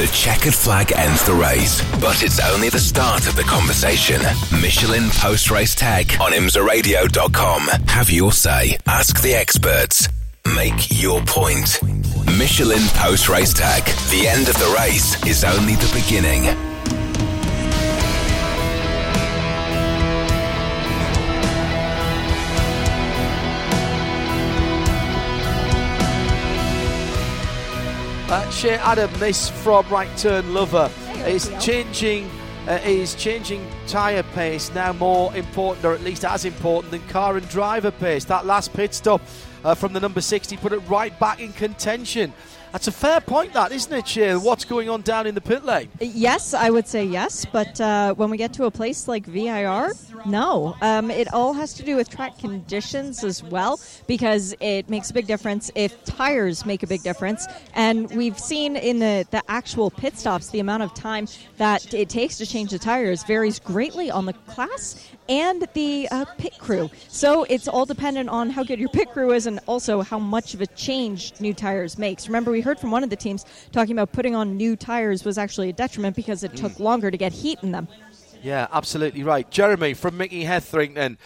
The checkered flag ends the race, but it's only the start of the conversation. Michelin post race tech on imsaradio.com. Have your say. Ask the experts. Make your point. Michelin post race tech. The end of the race is only the beginning. Uh, Shea Adam, this from Right Turn Lover is changing. Uh, is changing tyre pace now more important, or at least as important, than car and driver pace. That last pit stop uh, from the number 60 put it right back in contention. That's a fair point, that isn't it, Shea? What's going on down in the pit lane? Yes, I would say yes, but uh, when we get to a place like VIR, no. Um, it all has to do with track conditions as well, because it makes a big difference if tires make a big difference. And we've seen in the, the actual pit stops, the amount of time that it takes to change the tires varies greatly on the class and the uh, pit crew. So it's all dependent on how good your pit crew is and also how much of a change new tires makes. Remember, we heard from one of the teams talking about putting on new tires was actually a detriment because it took longer to get heat in them. Yeah, absolutely right. Jeremy from Mickey Hetherington.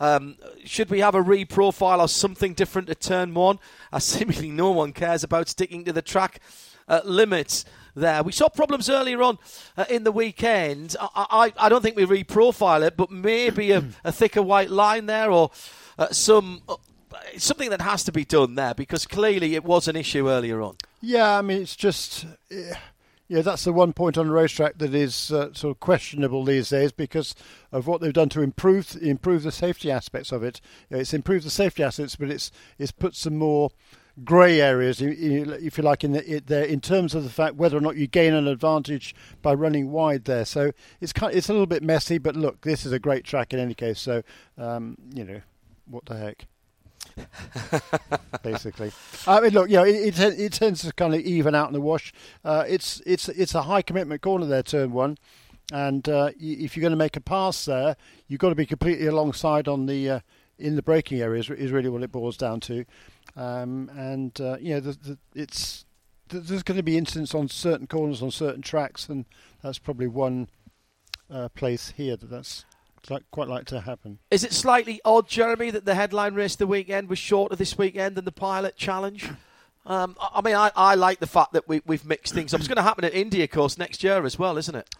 Um, should we have a re-profile or something different to turn one? As seemingly no one cares about sticking to the track uh, limits there. We saw problems earlier on uh, in the weekend. I, I, I don't think we re-profile it, but maybe a, a thicker white line there or uh, some uh, something that has to be done there because clearly it was an issue earlier on. Yeah, I mean, it's just. Yeah, that's the one point on the racetrack that is uh, sort of questionable these days because of what they've done to improve improve the safety aspects of it. It's improved the safety aspects, but it's it's put some more grey areas, if you like, in the, it, there in terms of the fact whether or not you gain an advantage by running wide there. So it's kind, it's a little bit messy, but look, this is a great track in any case. So um, you know, what the heck. basically. I mean, look, you know, it, it, it tends to kind of even out in the wash. Uh, it's it's it's a high commitment corner there, turn one, and uh, y- if you're going to make a pass there, you've got to be completely alongside on the uh, in the braking area. Is, is really what it boils down to, um, and uh, you know, the, the, it's there's going to be incidents on certain corners on certain tracks, and that's probably one uh, place here that that's quite like to happen. Is it slightly odd, Jeremy, that the headline race the weekend was shorter this weekend than the Pilot Challenge? Um, I mean, I, I like the fact that we, we've mixed things up. It's going to happen at Indy, of course, next year as well, isn't it?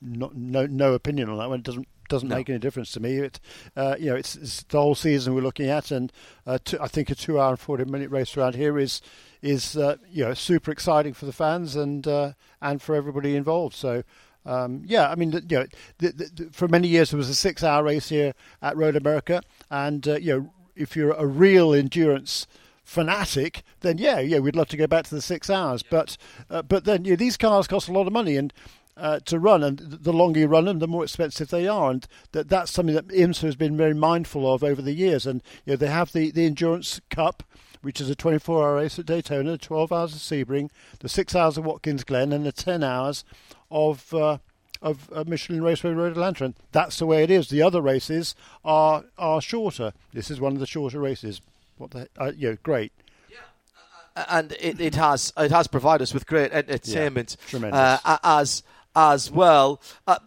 not, no no opinion on that one. It doesn't doesn't No. make any difference to me. It uh, you know it's, it's the whole season we're looking at, and uh, two, I think a two hour and forty minute race around here is is uh, you know super exciting for the fans and uh, and for everybody involved. So. Um, yeah, I mean, you know, the, the, for many years there was a six-hour race here at Road America, and uh, you know, if you're a real endurance fanatic, then yeah, yeah, we'd love to go back to the six hours. But uh, but then you know, these cars cost a lot of money, and uh, to run, and the longer you run them, the more expensive they are, and that that's something that IMSA has been very mindful of over the years. And you know, they have the the Endurance Cup. Which is a 24-hour race at Daytona, 12 hours of Sebring, the six hours of Watkins Glen, and the 10 hours of uh, of uh, Michelin Raceway Road Atlanta. And that's the way it is. The other races are are shorter. This is one of the shorter races. What the uh, you know, great. and it, it has it has provided us with great entertainment tremendous. uh, as as well. Uh,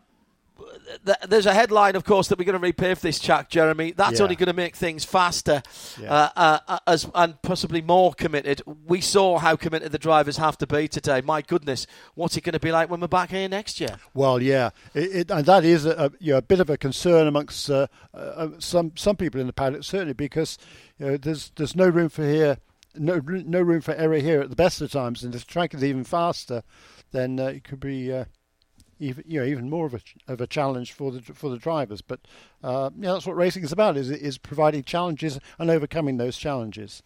th- there's a headline, of course, that we're going to repave this track, Jeremy. That's Yeah. only going to make things faster Yeah. uh, uh, uh, as and possibly more committed. We saw how committed the drivers have to be today. My goodness, what's it going to be like when we're back here next year? Well, yeah, it, it, and that is a, a, you know, a bit of a concern amongst uh, uh, some some people in the paddock, certainly because you know, there's there's no room for here, no no room for error here at the best of times, and if the track is even faster, then uh, it could be. Even, you know, even more of a of a challenge for the for the drivers, but uh, yeah, that's what racing is about: is is providing challenges and overcoming those challenges.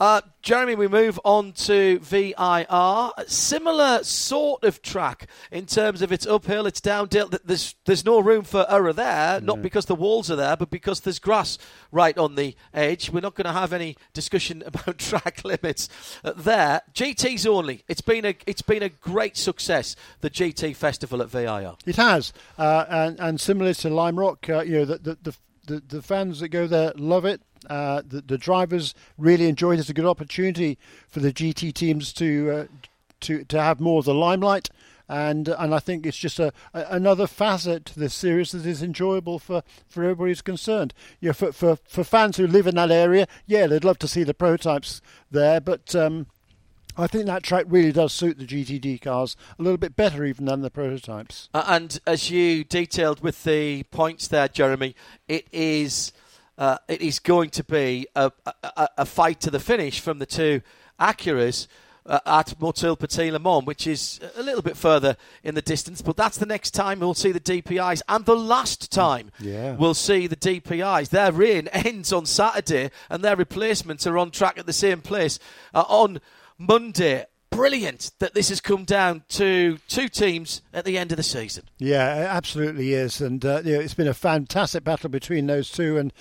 Uh, Jeremy, we move on to VIR. Similar sort of track in terms of it's uphill, it's downhill. There's there's no room for error there, not because the walls are there, but because there's grass right on the edge. We're not going to have any discussion about track limits uh, there. GT's only. It's been a it's been a great success. The GT Festival at VIR. It has, uh, and and similar to Lime Rock, uh, you know the, the the, the fans that go there love it. Uh, the, the drivers really enjoyed it. It's a good opportunity for the GT teams to uh, to to have more of the limelight, and and I think it's just a, a, another facet to this series that is enjoyable for, for everybody who's concerned. You know, for, for for fans who live in that area, yeah, they'd love to see the prototypes there, but. Um, I think that track really does suit the GTD cars a little bit better even than the prototypes. Uh, and as you detailed with the points there, Jeremy, it is uh, it is going to be a, a, a, fight to the finish from the two Acuras. Uh, at Motul Petit Le Mans, which is a little bit further in the distance, but that's the next time we'll see the DPIs, and the last time yeah. we'll see the DPIs. Their reign ends on Saturday, and their replacements are on track at the same place uh, on Monday. Brilliant that this has come down to two teams at the end of the season. Yeah, it absolutely is, and uh, you know, it's been a fantastic battle between those two, and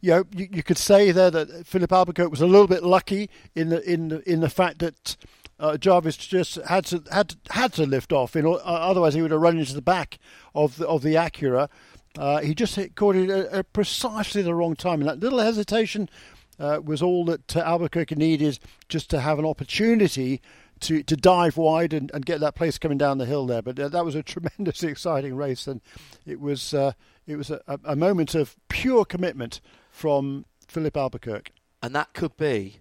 you know, you, you could say there that Filipe Albuquerque was a little bit lucky in the in the, in the fact that uh, Jarvis just had to had had to lift off. In, uh, otherwise, he would have run into the back of the, of the Acura. Uh, he just hit, caught it at, at, precisely the wrong time, and that little hesitation uh, was all that uh, Albuquerque needed just to have an opportunity to, to dive wide and, and get that place coming down the hill there. But uh, that was a tremendously exciting race, and it was uh, it was a, a, moment of pure commitment from Filipe Albuquerque. And that could be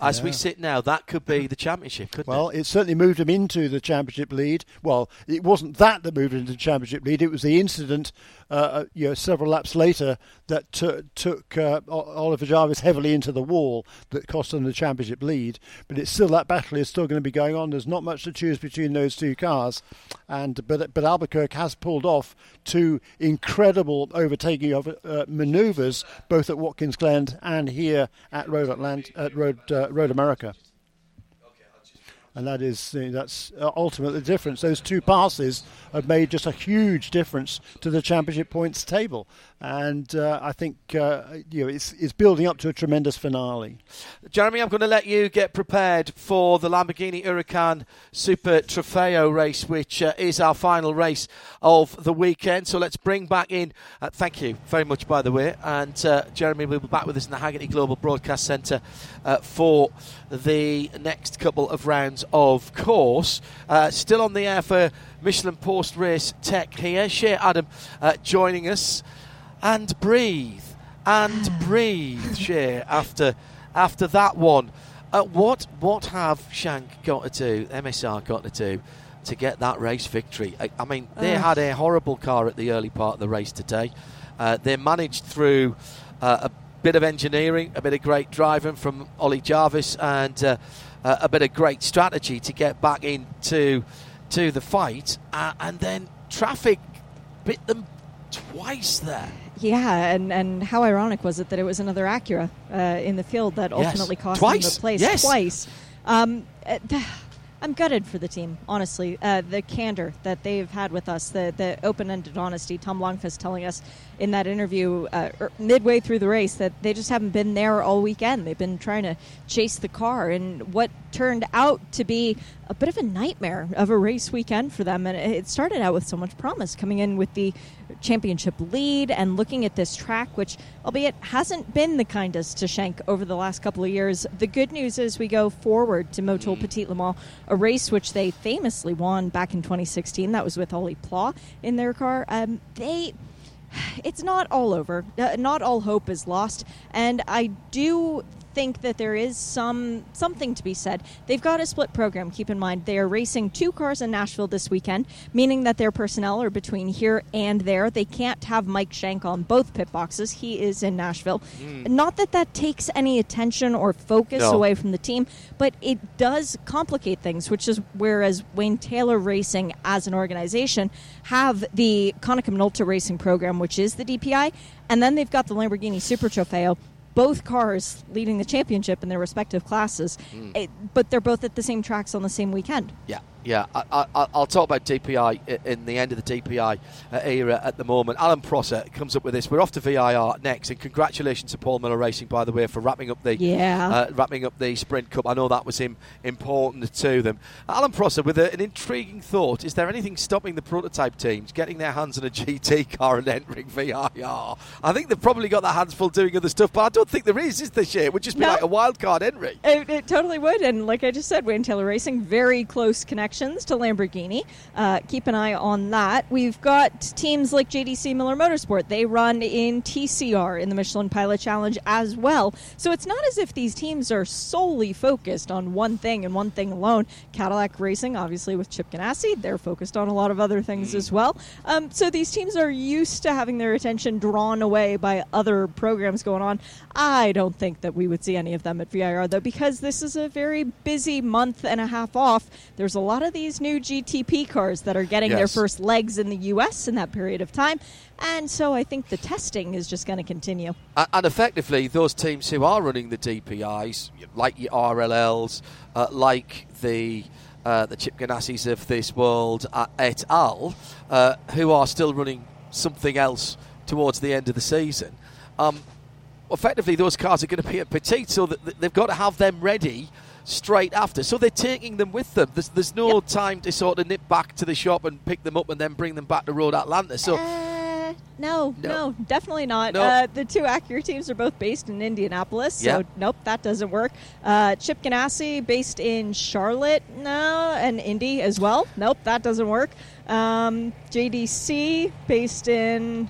as yeah. we sit now, that could be the championship, couldn't well, it? Well, it certainly moved him into the championship lead. Well, it wasn't that that moved him into the championship lead. It was the incident, uh, uh you know, several laps later that t- took uh, Oliver Jarvis heavily into the wall that cost him the championship lead. But it's still that battle is still going to be going on. There's not much to choose between those two cars, and but but Albuquerque has pulled off two incredible overtaking of uh, manoeuvres, both at Watkins Glen and here at Road Atlant- at Road. Uh, Road America. And that is that's uh, ultimately the difference. Those two passes have made just a huge difference to the championship points table and uh, I think uh, you know it's, it's building up to a tremendous finale. Jeremy, I'm going to let you get prepared for the Lamborghini Huracan Super Trofeo race, which uh, is our final race of the weekend. So let's bring back in. Uh, thank you very much, by the way, and uh, Jeremy will be back with us in the Hagerty Global Broadcast Centre uh, for the next couple of rounds. Of course, still on the air for Michelin Post Race Tech here. Shea Adam joining us and breathe and breathe, Shea, after after that one. Uh, what what have Shank got to do? MSR got to do to get that race victory? I, I mean, they uh. had a horrible car at the early part of the race today. Uh, they managed through uh, a bit of engineering, a bit of great driving from Ollie Jarvis, and uh, uh, a bit of great strategy to get back into to the fight. and then traffic bit them twice there. Yeah, and, and how ironic was it that it was another Acura uh, in the field that ultimately yes. cost twice. them the place yes. twice. Um, uh, I'm gutted for the team, honestly. Uh, the candor that they've had with us, the, the open ended honesty. Tom Blomqvist telling us in that interview uh, er, midway through the race that they just haven't been there all weekend. They've been trying to chase the car, and what turned out to be a bit of a nightmare of a race weekend for them. And it started out with so much promise coming in with the championship lead and looking at this track, which, albeit hasn't been the kindest to Shank over the last couple of years. The good news is we go forward to Motul mm. Petit Le Mans, a race which they famously won back in 2016. That was with Ollie Pla in their car. Um, they it's not all over. Uh, not all hope is lost. And I do think that there is some something to be said. They've got a split program. Keep in mind they are racing two cars in Nashville this weekend, meaning that their personnel are between here and there. They can't have Mike Shank on both pit boxes. He is in Nashville. Mm. Not that that takes any attention or focus no. away from the team, but it does complicate things. Which is whereas Wayne Taylor Racing as an organization have the Konica Minolta Racing program, which is the DPI, and then they've got the Lamborghini Super Trofeo both cars leading the championship in their respective classes, Hmm. it, but they're both at the same tracks on the same weekend. Yeah, yeah. I, I, I'll talk about DPI in the end of the DPI uh, era at the moment. Alan Prosser comes up with this. We're off to VIR next, and congratulations to Paul Miller Racing, by the way, for wrapping up the Yeah. uh, wrapping up the Sprint Cup. I know that was him important to them. Alan Prosser with a, an intriguing thought: Is there anything stopping the prototype teams getting their hands on a GT car and entering VIR? I think they've probably got their hands full doing other stuff, but I don't think there is. Is this year? It would just be No. like a wild card entry. It, it totally would, and like I just said, Wayne Taylor Racing very close connections to Lamborghini. Uh, keep an eye on that. We've got teams like JDC Miller Motorsport. They run in TCR in the Michelin Pilot Challenge as well. So it's not as if these teams are solely focused on one thing and one thing alone. Cadillac Racing, obviously with Chip Ganassi, they're focused on a lot of other things as well. Um, so these teams are used to having their attention drawn away by other programs going on. I don't think that we would see any of them at VIR though, because this is a very busy month and a half off. There's a lot of these new GTP cars that are getting their first legs in the US in that period of time. And so I think the testing is just going to continue. And effectively, those teams who are running the DPIs, like your RLLs, uh, like the uh, the Chip Ganassis of this world, uh, et al., uh, who are still running something else towards the end of the season, um, effectively those cars are going to be at Petit, so that that they've got to have them ready straight after. So they're taking them with them. There's, there's no Yep. time to sort of nip back to the shop and pick them up and then bring them back to Road Atlanta. So. Uh, no, No. no, definitely not. No. Uh, the two Acura teams are both based in Indianapolis, so Yeah. nope, that doesn't work. Uh, Chip Ganassi based in Charlotte, no, and Indy as well. Nope, that doesn't work. Um, JDC based in.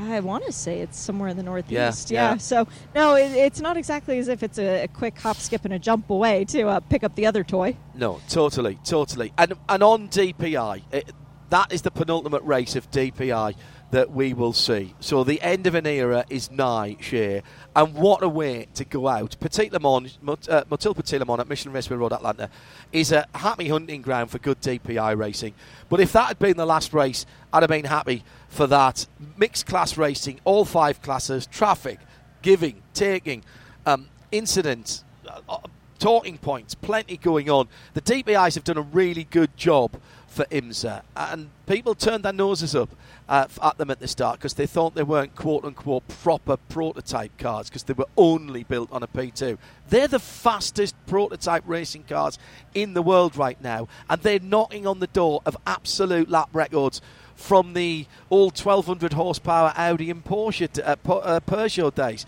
I want to say it's somewhere in the northeast. yeah. yeah. So no, it, it's not exactly as if it's a, a quick hop, skip, and a jump away to uh, pick up the other toy. No, totally, totally. And and on DPI, it, that is the penultimate race of DPI that we will see. So the end of an era is nigh, Shea. And what a way to go out. Petit Le Mans, Mot- uh, Motul Petit at Michelin Raceway Road Atlanta is a happy hunting ground for good DPI racing. But if that had been the last race, I'd have been happy for that. Mixed class racing, all five classes, traffic, giving, taking, um, incidents, uh, uh, talking points, plenty going on. The DPIs have done a really good job for IMSA, and people turned their noses up uh, at them at the start because they thought they weren't quote unquote proper prototype cars because they were only built on a P2. They're the fastest prototype racing cars in the world right now, and they're knocking on the door of absolute lap records from the all 1200 horsepower Audi and Porsche uh, uh, Peugeot days.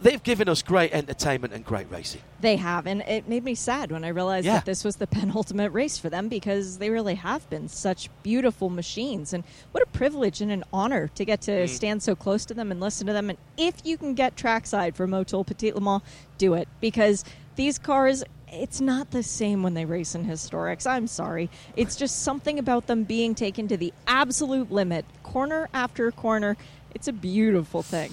They've given us great entertainment and great racing. They have, and it made me sad when I realized Yeah. that this was the penultimate race for them because they really have been such beautiful machines. And what a privilege and an honor to get to mm. stand so close to them and listen to them. And if you can get trackside for Motul Petit Le Mans, do it because these cars. It's not the same when they race in historics. I'm sorry. It's just something about them being taken to the absolute limit, corner after corner. It's a beautiful thing.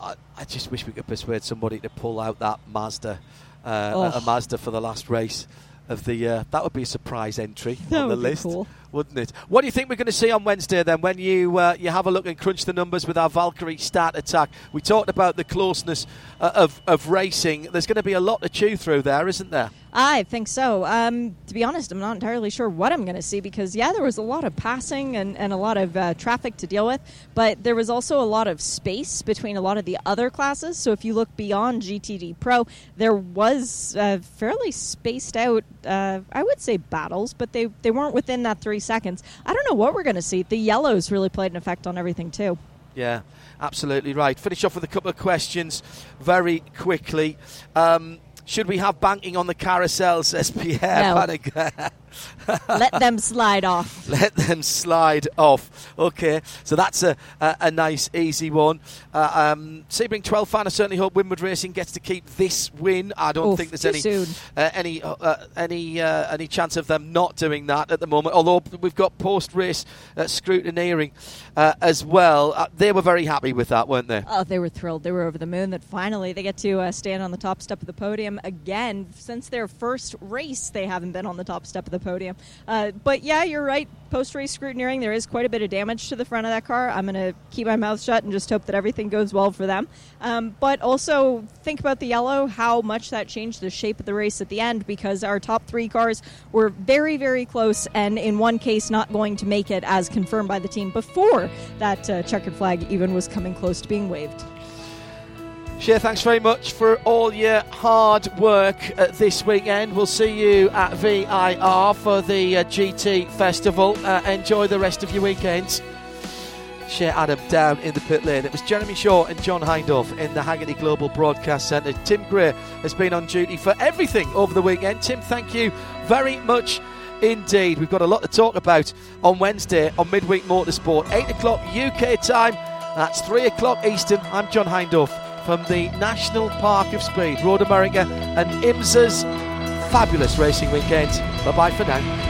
I, I just wish we could persuade somebody to pull out that Mazda, uh, Oh. a, Mazda for the last race of the year. That would be a surprise entry That on the list, cool. Wouldn't it? What do you think we're going to see on Wednesday then? When you uh, you have a look and crunch the numbers with our Valkyrie start attack, we talked about the closeness uh, of of racing. There's going to be a lot to chew through there, isn't there? I think so. Um, to be honest, I'm not entirely sure what I'm going to see because, yeah, there was a lot of passing and, and a lot of uh, traffic to deal with, but there was also a lot of space between a lot of the other classes. So if you look beyond GTD Pro, there was uh, fairly spaced out, uh, I would say, battles, but they, they weren't within that three seconds. I don't know what we're going to see. The yellows really played an effect on everything, too. Yeah, absolutely right. Finish off with a couple of questions very quickly. Um, should we have banking on the carousel? Says Pierre No. Let them slide off. let them slide off. Okay, so that's a, a, a nice, easy one. Uh, um, Sebring 12 fan, I certainly hope Winward Racing gets to keep this win. I don't Oof, think there's any uh, any uh, any uh, any chance of them not doing that at the moment. Although we've got post race uh, scrutineering uh, as well. Uh, they were very happy with that, weren't they? Oh, they were thrilled. They were over the moon that finally they get to uh, stand on the top step of the podium again. Since their first race, they haven't been on the top step of the podium. Uh, but yeah, you're right. Post race scrutineering, there is quite a bit of damage to the front of that car. I'm going to keep my mouth shut and just hope that everything goes well for them. Um, but also think about the yellow, how much that changed the shape of the race at the end because our top three cars were very, very close, and in one case, not going to make it as confirmed by the team before that uh, checkered flag even was coming close to being waved. Shea, thanks very much for all your hard work uh, this weekend. We'll see you at VIR for the uh, GT Festival. Uh, enjoy the rest of your weekend. Shea Adam down in the pit lane. It was Jeremy Shaw and John Hindhaugh in the Hagerty Global Broadcast Centre. Tim Greer has been on duty for everything over the weekend. Tim, thank you very much indeed. We've got a lot to talk about on Wednesday on Midweek Motorsport. 8 o'clock UK time. That's 3 o'clock Eastern. I'm John Hindhaugh from the National Park of Speed, Road America, and IMSA's fabulous racing weekend. Bye bye for now.